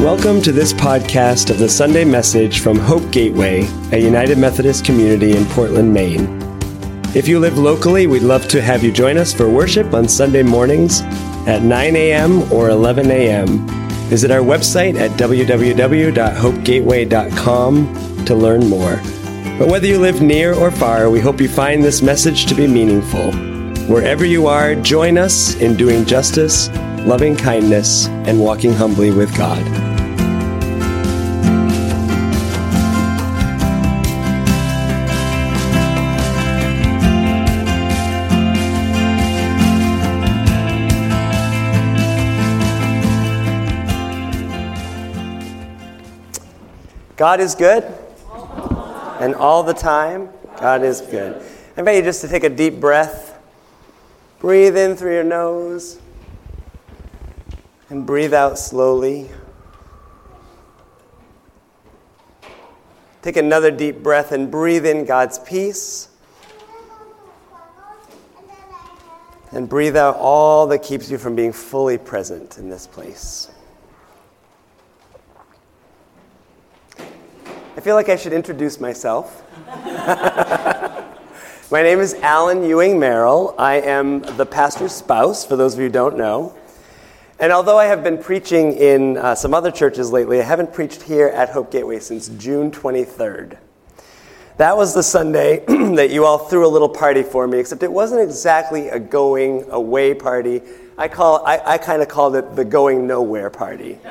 Welcome to this podcast of the Sunday message from Hope Gateway, a United Methodist community in Portland, Maine. If you live locally, we'd love to have you join us for worship on Sunday mornings at 9 a.m. or 11 a.m. Visit our website at www.hopegateway.com to learn more. But whether you live near or far, we hope you find this message to be meaningful. Wherever you are, join us in doing justice, loving kindness, and walking humbly with God. God is good. And all the time, God is good. I invite you just to take a deep breath. Breathe in through your nose. And breathe out slowly. Take another deep breath and breathe in God's peace. And breathe out all that keeps you from being fully present in this place. I feel like I should introduce myself. My name is Allen Ewing-Merrill. I am the pastor's spouse, for those of you who don't know. And although I have been preaching in uh, some other churches lately, I haven't preached here at Hope Gateway since June 23rd. That was the Sunday that you all threw a little party for me, except it wasn't exactly a going away party. I, call, I, I kind of called it the going nowhere party.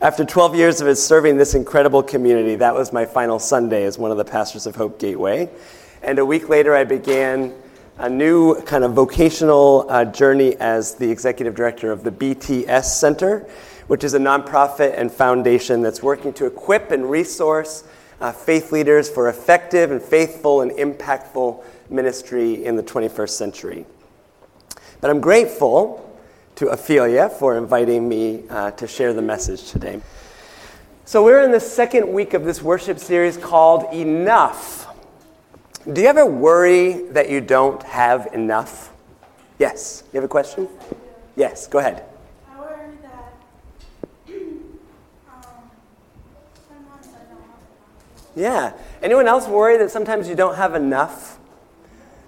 After 12 years of serving this incredible community, that was my final Sunday as one of the pastors of Hope Gateway. And a week later, I began a new kind of vocational uh, journey as the executive director of the BTS Center, which is a nonprofit and foundation that's working to equip and resource uh, faith leaders for effective and faithful and impactful ministry in the 21st century. But I'm grateful to Ophelia for inviting me uh, to share the message today. So, we're in the second week of this worship series called Enough. Do you ever worry that you don't have enough? Yes. You have a question? Yes, go ahead. I worry that um, sometimes I don't have enough. Yeah. Anyone else worry that sometimes you don't have enough?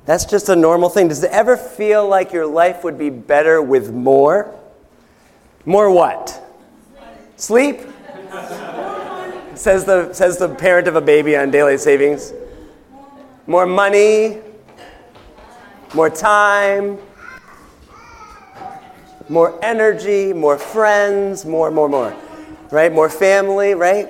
That's just a normal thing. Does it ever feel like your life would be better with more? More what? Sleep? says, the, says the parent of a baby on daily savings. More money? More time? More energy? More friends? More, more, more. Right? More family, right?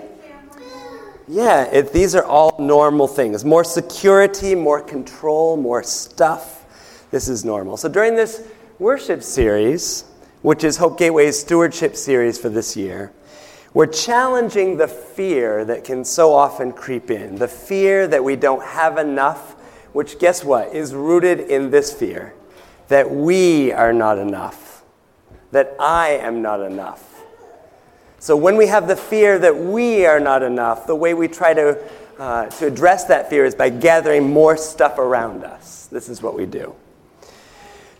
Yeah, it, these are all normal things. More security, more control, more stuff. This is normal. So during this worship series, which is Hope Gateway's stewardship series for this year, we're challenging the fear that can so often creep in. The fear that we don't have enough, which, guess what, is rooted in this fear that we are not enough, that I am not enough. So when we have the fear that we are not enough, the way we try to, uh, to address that fear is by gathering more stuff around us. This is what we do.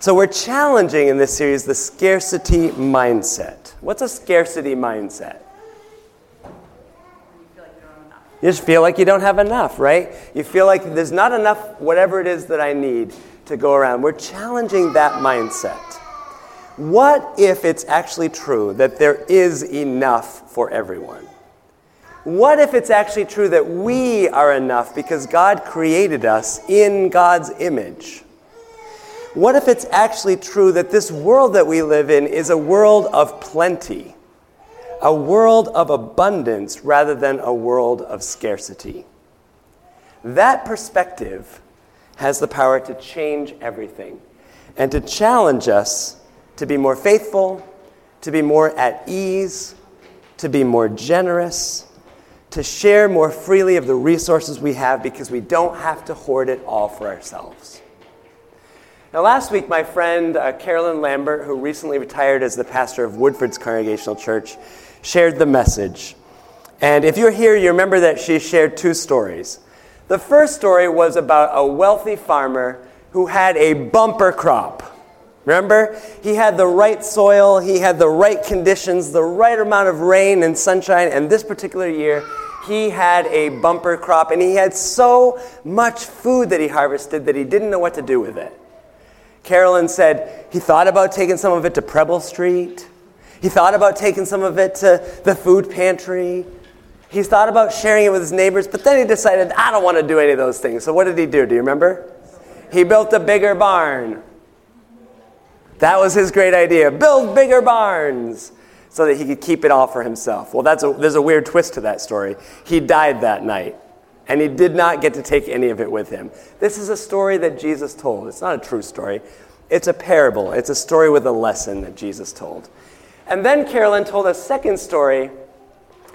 So we're challenging in this series the scarcity mindset. What's a scarcity mindset? You just feel like you don't have enough, right? You feel like there's not enough, whatever it is that I need to go around. We're challenging that mindset. What if it's actually true that there is enough for everyone? What if it's actually true that we are enough because God created us in God's image? What if it's actually true that this world that we live in is a world of plenty, a world of abundance rather than a world of scarcity? That perspective has the power to change everything and to challenge us to be more faithful, to be more at ease, to be more generous, to share more freely of the resources we have because we don't have to hoard it all for ourselves. Now, last week, my friend uh, Carolyn Lambert, who recently retired as the pastor of Woodford's Congregational Church, shared the message. And if you're here, you remember that she shared two stories. The first story was about a wealthy farmer who had a bumper crop Remember? He had the right soil, he had the right conditions, the right amount of rain and sunshine, and this particular year, he had a bumper crop, and he had so much food that he harvested that he didn't know what to do with it. Carolyn said he thought about taking some of it to Preble Street. He thought about taking some of it to the food pantry. He thought about sharing it with his neighbors, but then he decided, I don't want to do any of those things. So what did he do? Do you remember? He built a bigger barn. That was his great idea. Build bigger barns so that he could keep it all for himself. Well, that's a, there's a weird twist to that story. He died that night, and he did not get to take any of it with him. This is a story that Jesus told. It's not a true story, it's a parable. It's a story with a lesson that Jesus told. And then Carolyn told a second story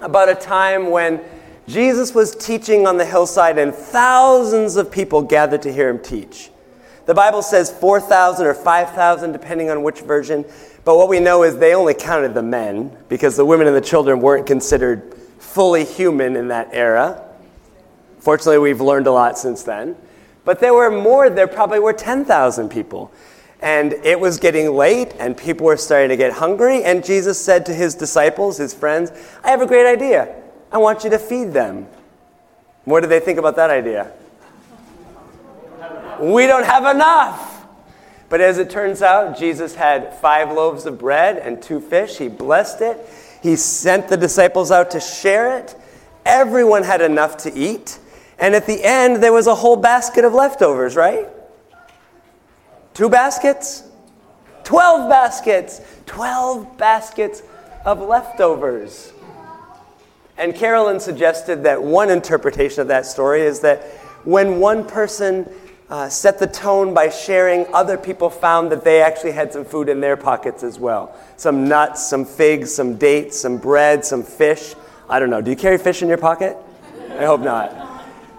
about a time when Jesus was teaching on the hillside, and thousands of people gathered to hear him teach. The Bible says 4,000 or 5,000, depending on which version. But what we know is they only counted the men because the women and the children weren't considered fully human in that era. Fortunately, we've learned a lot since then. But there were more, there probably were 10,000 people. And it was getting late, and people were starting to get hungry. And Jesus said to his disciples, his friends, I have a great idea. I want you to feed them. What did they think about that idea? We don't have enough. But as it turns out, Jesus had five loaves of bread and two fish. He blessed it. He sent the disciples out to share it. Everyone had enough to eat. And at the end, there was a whole basket of leftovers, right? Two baskets? Twelve baskets. Twelve baskets of leftovers. And Carolyn suggested that one interpretation of that story is that when one person uh, set the tone by sharing, other people found that they actually had some food in their pockets as well. Some nuts, some figs, some dates, some bread, some fish. I don't know. Do you carry fish in your pocket? I hope not.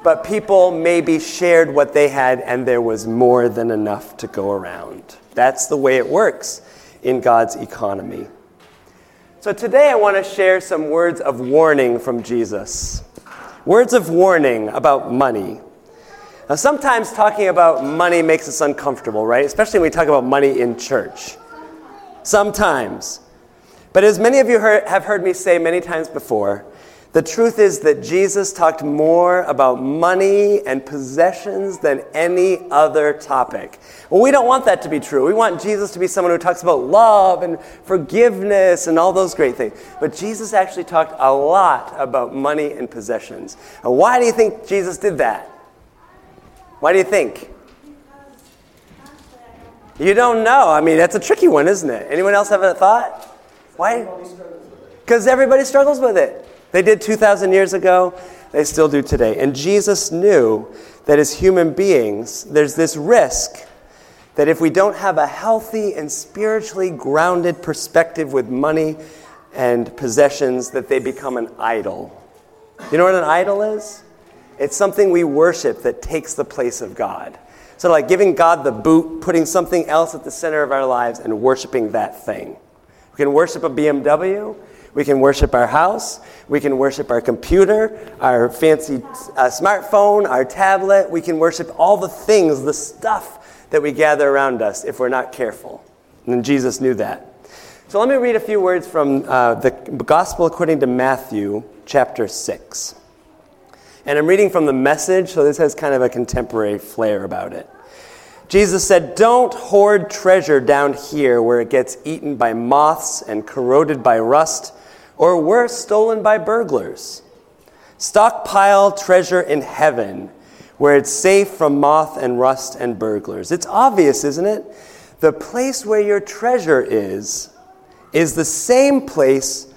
But people maybe shared what they had, and there was more than enough to go around. That's the way it works in God's economy. So today I want to share some words of warning from Jesus. Words of warning about money. Now, sometimes talking about money makes us uncomfortable, right? Especially when we talk about money in church. Sometimes. But as many of you heard, have heard me say many times before, the truth is that Jesus talked more about money and possessions than any other topic. Well, we don't want that to be true. We want Jesus to be someone who talks about love and forgiveness and all those great things. But Jesus actually talked a lot about money and possessions. And why do you think Jesus did that? Why do you think? You don't know. I mean, that's a tricky one, isn't it? Anyone else have a thought? Why? Because everybody struggles with it. They did 2,000 years ago, they still do today. And Jesus knew that as human beings, there's this risk that if we don't have a healthy and spiritually grounded perspective with money and possessions, that they become an idol. You know what an idol is? It's something we worship that takes the place of God. So, like giving God the boot, putting something else at the center of our lives, and worshiping that thing. We can worship a BMW. We can worship our house. We can worship our computer, our fancy uh, smartphone, our tablet. We can worship all the things, the stuff that we gather around us if we're not careful. And Jesus knew that. So let me read a few words from uh, the Gospel according to Matthew, chapter 6. And I'm reading from the message, so this has kind of a contemporary flair about it. Jesus said, Don't hoard treasure down here where it gets eaten by moths and corroded by rust, or worse, stolen by burglars. Stockpile treasure in heaven where it's safe from moth and rust and burglars. It's obvious, isn't it? The place where your treasure is, is the same place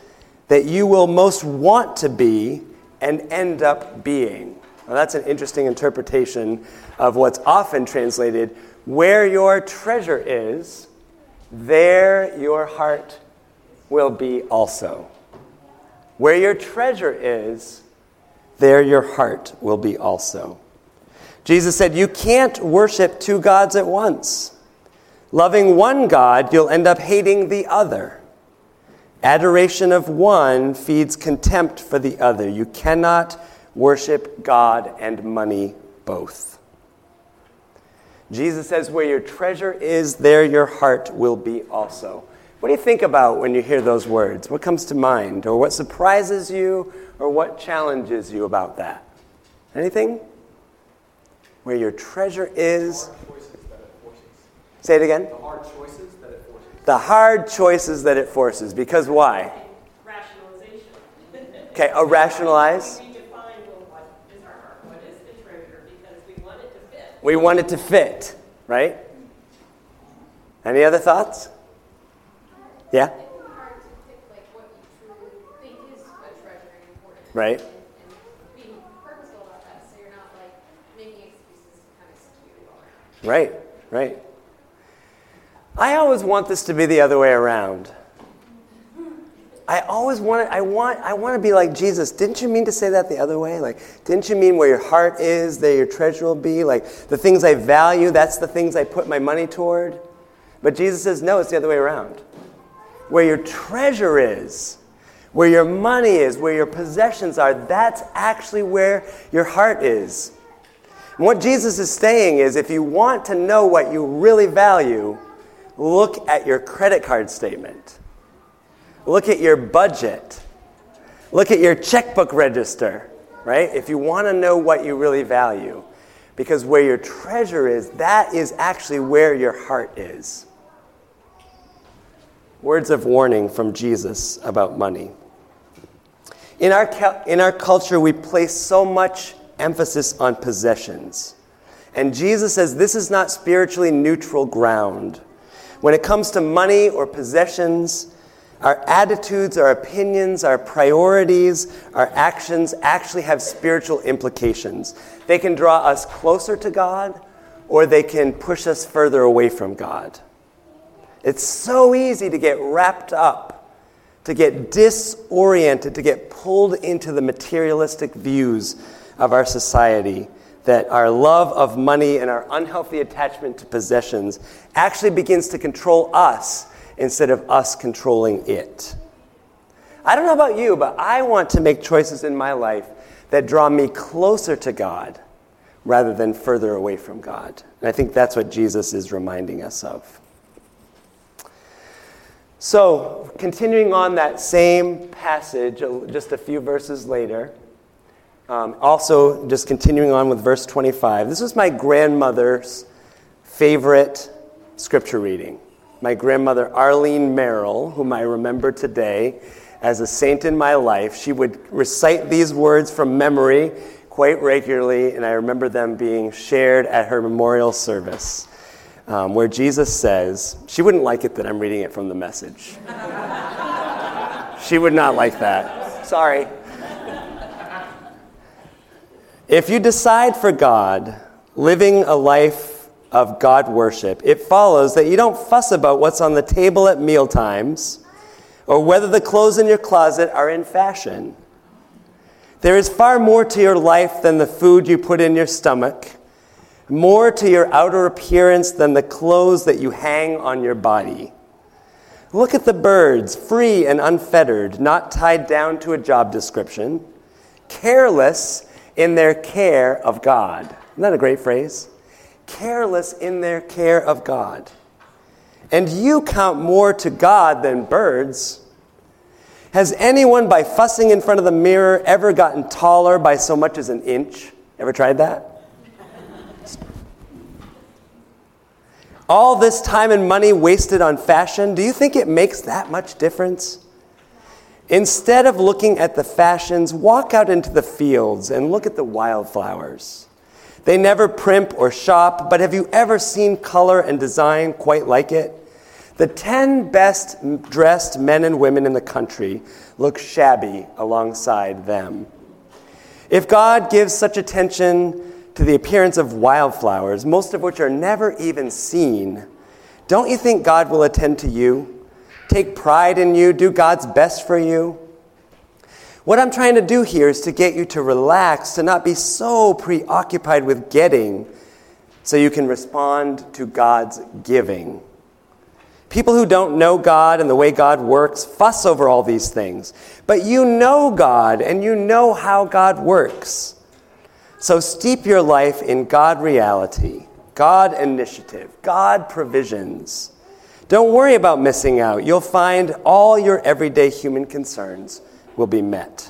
that you will most want to be and end up being. Now, that's an interesting interpretation of what's often translated where your treasure is, there your heart will be also. Where your treasure is, there your heart will be also. Jesus said, You can't worship two gods at once. Loving one God, you'll end up hating the other. Adoration of one feeds contempt for the other. You cannot worship God and money both. Jesus says, Where your treasure is, there your heart will be also. What do you think about when you hear those words? What comes to mind? Or what surprises you? Or what challenges you about that? Anything? Where your treasure is. Say it again. The hard choices that it forces. The hard choices that it forces. Because why? rationalization. Okay, a rationalize. We define, well, what is our heart, what is the treasure, because we want it to fit. We want it to fit, right? Any other thoughts? Yeah? It's hard to pick like what you truly think is a treasure and important. Right. And, and being purposeful about that, so you're not like making excuses to kind of skew it all around. Right, right. I always want this to be the other way around. I always want to, I want I want to be like Jesus. Didn't you mean to say that the other way? Like, didn't you mean where your heart is, there your treasure will be? Like the things I value, that's the things I put my money toward. But Jesus says, no, it's the other way around. Where your treasure is, where your money is, where your possessions are, that's actually where your heart is. And what Jesus is saying is if you want to know what you really value, look at your credit card statement. Look at your budget. Look at your checkbook register, right? If you want to know what you really value. Because where your treasure is, that is actually where your heart is. Words of warning from Jesus about money. In our, in our culture, we place so much emphasis on possessions. And Jesus says this is not spiritually neutral ground. When it comes to money or possessions, our attitudes, our opinions, our priorities, our actions actually have spiritual implications. They can draw us closer to God or they can push us further away from God. It's so easy to get wrapped up, to get disoriented, to get pulled into the materialistic views of our society that our love of money and our unhealthy attachment to possessions actually begins to control us instead of us controlling it. I don't know about you, but I want to make choices in my life that draw me closer to God rather than further away from God. And I think that's what Jesus is reminding us of. So, continuing on that same passage, uh, just a few verses later, um, also just continuing on with verse 25. This was my grandmother's favorite scripture reading. My grandmother, Arlene Merrill, whom I remember today as a saint in my life, she would recite these words from memory quite regularly, and I remember them being shared at her memorial service um, where Jesus says, she wouldn't like it that I'm reading it from the message. she would not like that. Sorry. If you decide for God, living a life of God worship, it follows that you don't fuss about what's on the table at meal times or whether the clothes in your closet are in fashion. There is far more to your life than the food you put in your stomach more to your outer appearance than the clothes that you hang on your body. Look at the birds, free and unfettered, not tied down to a job description, careless in their care of God. Isn't that a great phrase? Careless in their care of God. And you count more to God than birds. Has anyone, by fussing in front of the mirror, ever gotten taller by so much as an inch? Ever tried that? All this time and money wasted on fashion, do you think it makes that much difference? Instead of looking at the fashions, walk out into the fields and look at the wildflowers. They never primp or shop, but have you ever seen color and design quite like it? The 10 best dressed men and women in the country look shabby alongside them. If God gives such attention to the appearance of wildflowers, most of which are never even seen, don't you think God will attend to you, take pride in you, do God's best for you? What I'm trying to do here is to get you to relax, to not be so preoccupied with getting, so you can respond to God's giving. People who don't know God and the way God works fuss over all these things. But you know God and you know how God works. So steep your life in God reality, God initiative, God provisions. Don't worry about missing out. You'll find all your everyday human concerns will be met.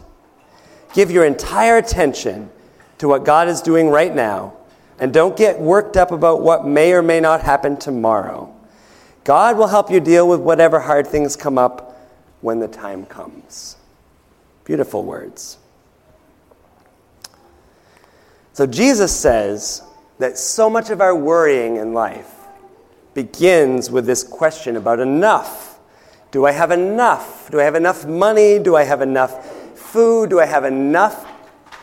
Give your entire attention to what God is doing right now, and don't get worked up about what may or may not happen tomorrow. God will help you deal with whatever hard things come up when the time comes. Beautiful words. So Jesus says that so much of our worrying in life begins with this question about enough. Do I have enough? Do I have enough money? Do I have enough food? Do I have enough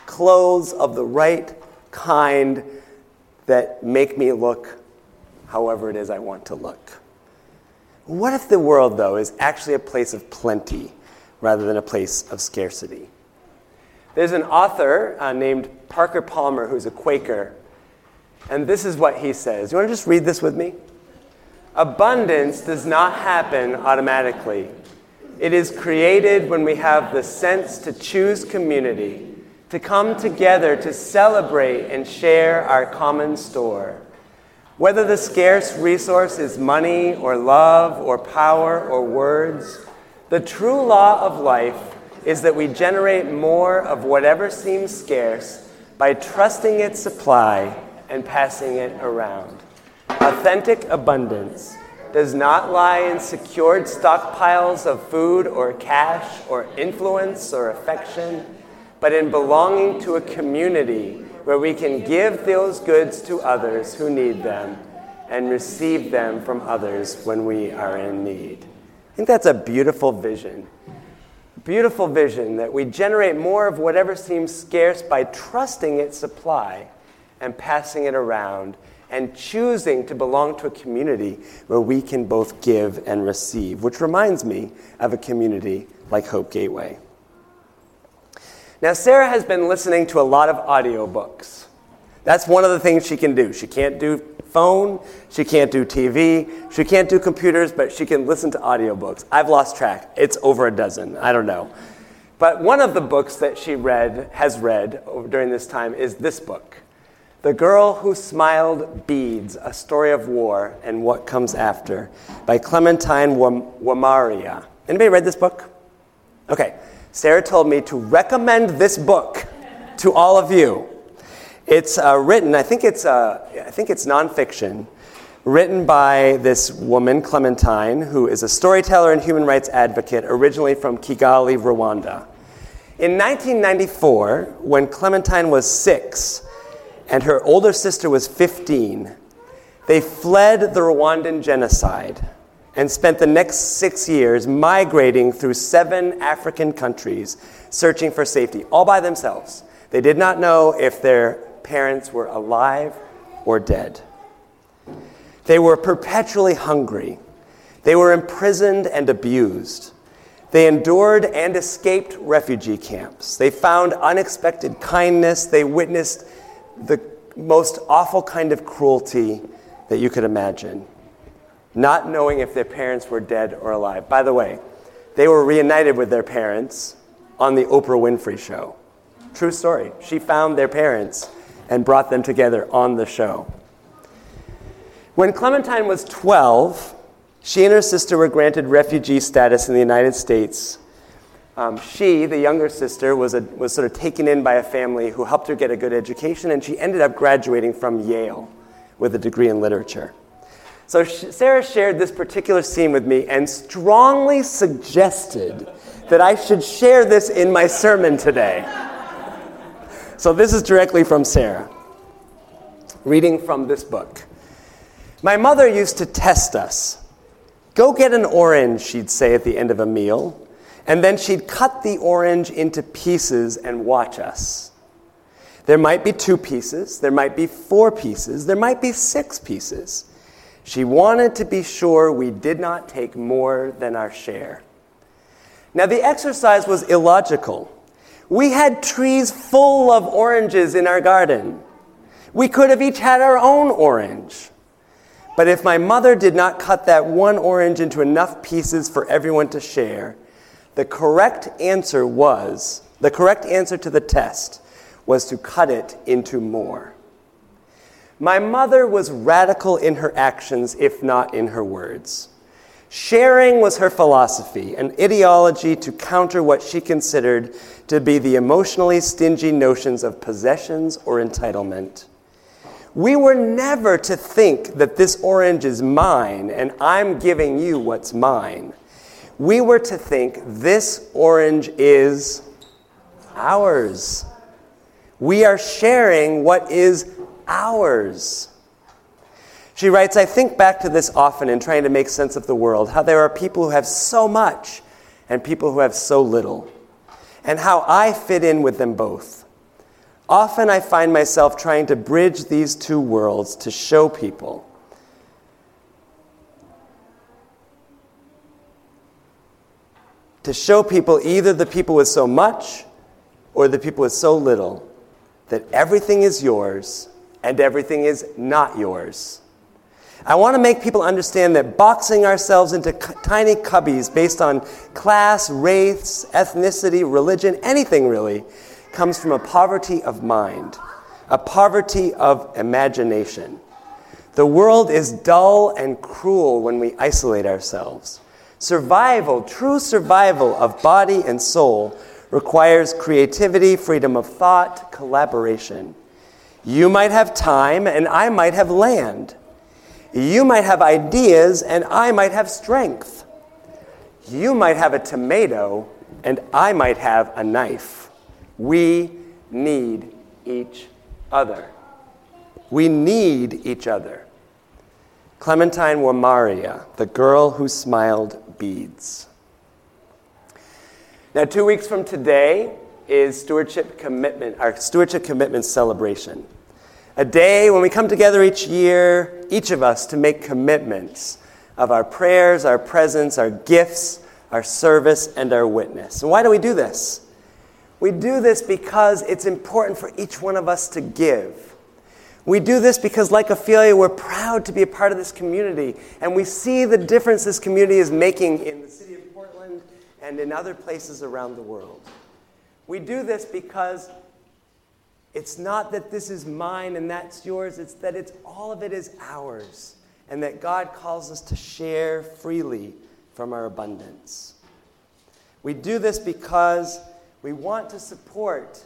clothes of the right kind that make me look however it is I want to look? What if the world, though, is actually a place of plenty rather than a place of scarcity? There's an author uh, named Parker Palmer who's a Quaker, and this is what he says. You want to just read this with me? Abundance does not happen automatically. It is created when we have the sense to choose community, to come together to celebrate and share our common store. Whether the scarce resource is money or love or power or words, the true law of life is that we generate more of whatever seems scarce by trusting its supply and passing it around. Authentic abundance does not lie in secured stockpiles of food or cash or influence or affection, but in belonging to a community where we can give those goods to others who need them and receive them from others when we are in need. I think that's a beautiful vision. Beautiful vision that we generate more of whatever seems scarce by trusting its supply and passing it around and choosing to belong to a community where we can both give and receive, which reminds me of a community like Hope Gateway. Now, Sarah has been listening to a lot of audiobooks. That's one of the things she can do. She can't do phone, she can't do TV, she can't do computers, but she can listen to audiobooks. I've lost track. It's over a dozen. I don't know. But one of the books that she read, has read during this time, is this book The Girl Who Smiled Beads A Story of War and What Comes After by Clementine Wamariya. Anybody read this book? Okay. Sarah told me to recommend this book to all of you. It's uh, written, I think it's, uh, I think it's nonfiction, written by this woman, Clementine, who is a storyteller and human rights advocate, originally from Kigali, Rwanda. In 1994, when Clementine was six and her older sister was 15, they fled the Rwandan genocide and spent the next six years migrating through seven African countries searching for safety, all by themselves. They did not know if their parents were alive or dead. They were perpetually hungry. They were imprisoned and abused. They endured and escaped refugee camps. They found unexpected kindness. They witnessed the most awful kind of cruelty that you could imagine not knowing if their parents were dead or alive. By the way, they were reunited with their parents on the Oprah Winfrey Show. True story. She found their parents and brought them together on the show. When Clementine was 12, she and her sister were granted refugee status in the United States. Um, she, the younger sister, was, a, was sort of taken in by a family who helped her get a good education, and she ended up graduating from Yale with a degree in literature. So Sarah shared this particular scene with me and strongly suggested that I should share this in my sermon today. So this is directly from Sarah, reading from this book. My mother used to test us. Go get an orange, she'd say at the end of a meal, and then she'd cut the orange into pieces and watch us. There might be two pieces, there might be four pieces, there might be six pieces. She wanted to be sure we did not take more than our share. Now, the exercise was illogical. We had trees full of oranges in our garden. We could have each had our own orange. But if my mother did not cut that one orange into enough pieces for everyone to share, the correct answer was the correct answer to the test was to cut it into more. My mother was radical in her actions, if not in her words. Sharing was her philosophy, an ideology to counter what she considered to be the emotionally stingy notions of possessions or entitlement. We were never to think that this orange is mine and I'm giving you what's mine. We were to think this orange is ours. We are sharing what is ours. She writes, I think back to this often in trying to make sense of the world, how there are people who have so much and people who have so little, and how I fit in with them both. Often I find myself trying to bridge these two worlds to show people. To show people either the people with so much or the people with so little that everything is yours and everything is not yours. I want to make people understand that boxing ourselves into c- tiny cubbies based on class, race, ethnicity, religion, anything really, comes from a poverty of mind, a poverty of imagination. The world is dull and cruel when we isolate ourselves. Survival, true survival of body and soul, requires creativity, freedom of thought, collaboration. You might have time, and I might have land. You might have ideas, and I might have strength. You might have a tomato, and I might have a knife. We need each other. We need each other. Clementine Wamariya, the girl who smiled beads. Now, two weeks from today is stewardship commitment, our stewardship commitment celebration a day when we come together each year, each of us, to make commitments of our prayers, our presence, our gifts, our service, and our witness. And why do we do this? We do this because it's important for each one of us to give. We do this because, like Ophelia, we're proud to be a part of this community, and we see the difference this community is making in the city of Portland and in other places around the world. We do this because it's not that this is mine and that's yours, it's that it's all of it is ours and that God calls us to share freely from our abundance. We do this because we want to support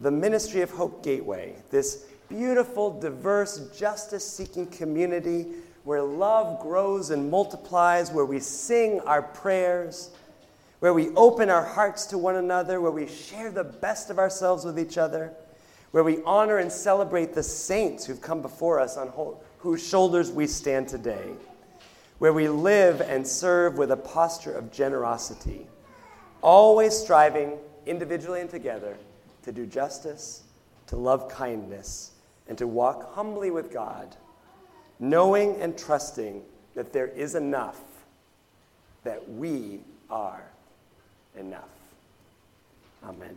the ministry of Hope Gateway, this beautiful, diverse, justice seeking community where love grows and multiplies, where we sing our prayers, where we open our hearts to one another, where we share the best of ourselves with each other where we honor and celebrate the saints who've come before us on whose shoulders we stand today, where we live and serve with a posture of generosity, always striving individually and together to do justice, to love kindness, and to walk humbly with God, knowing and trusting that there is enough, that we are enough. Amen.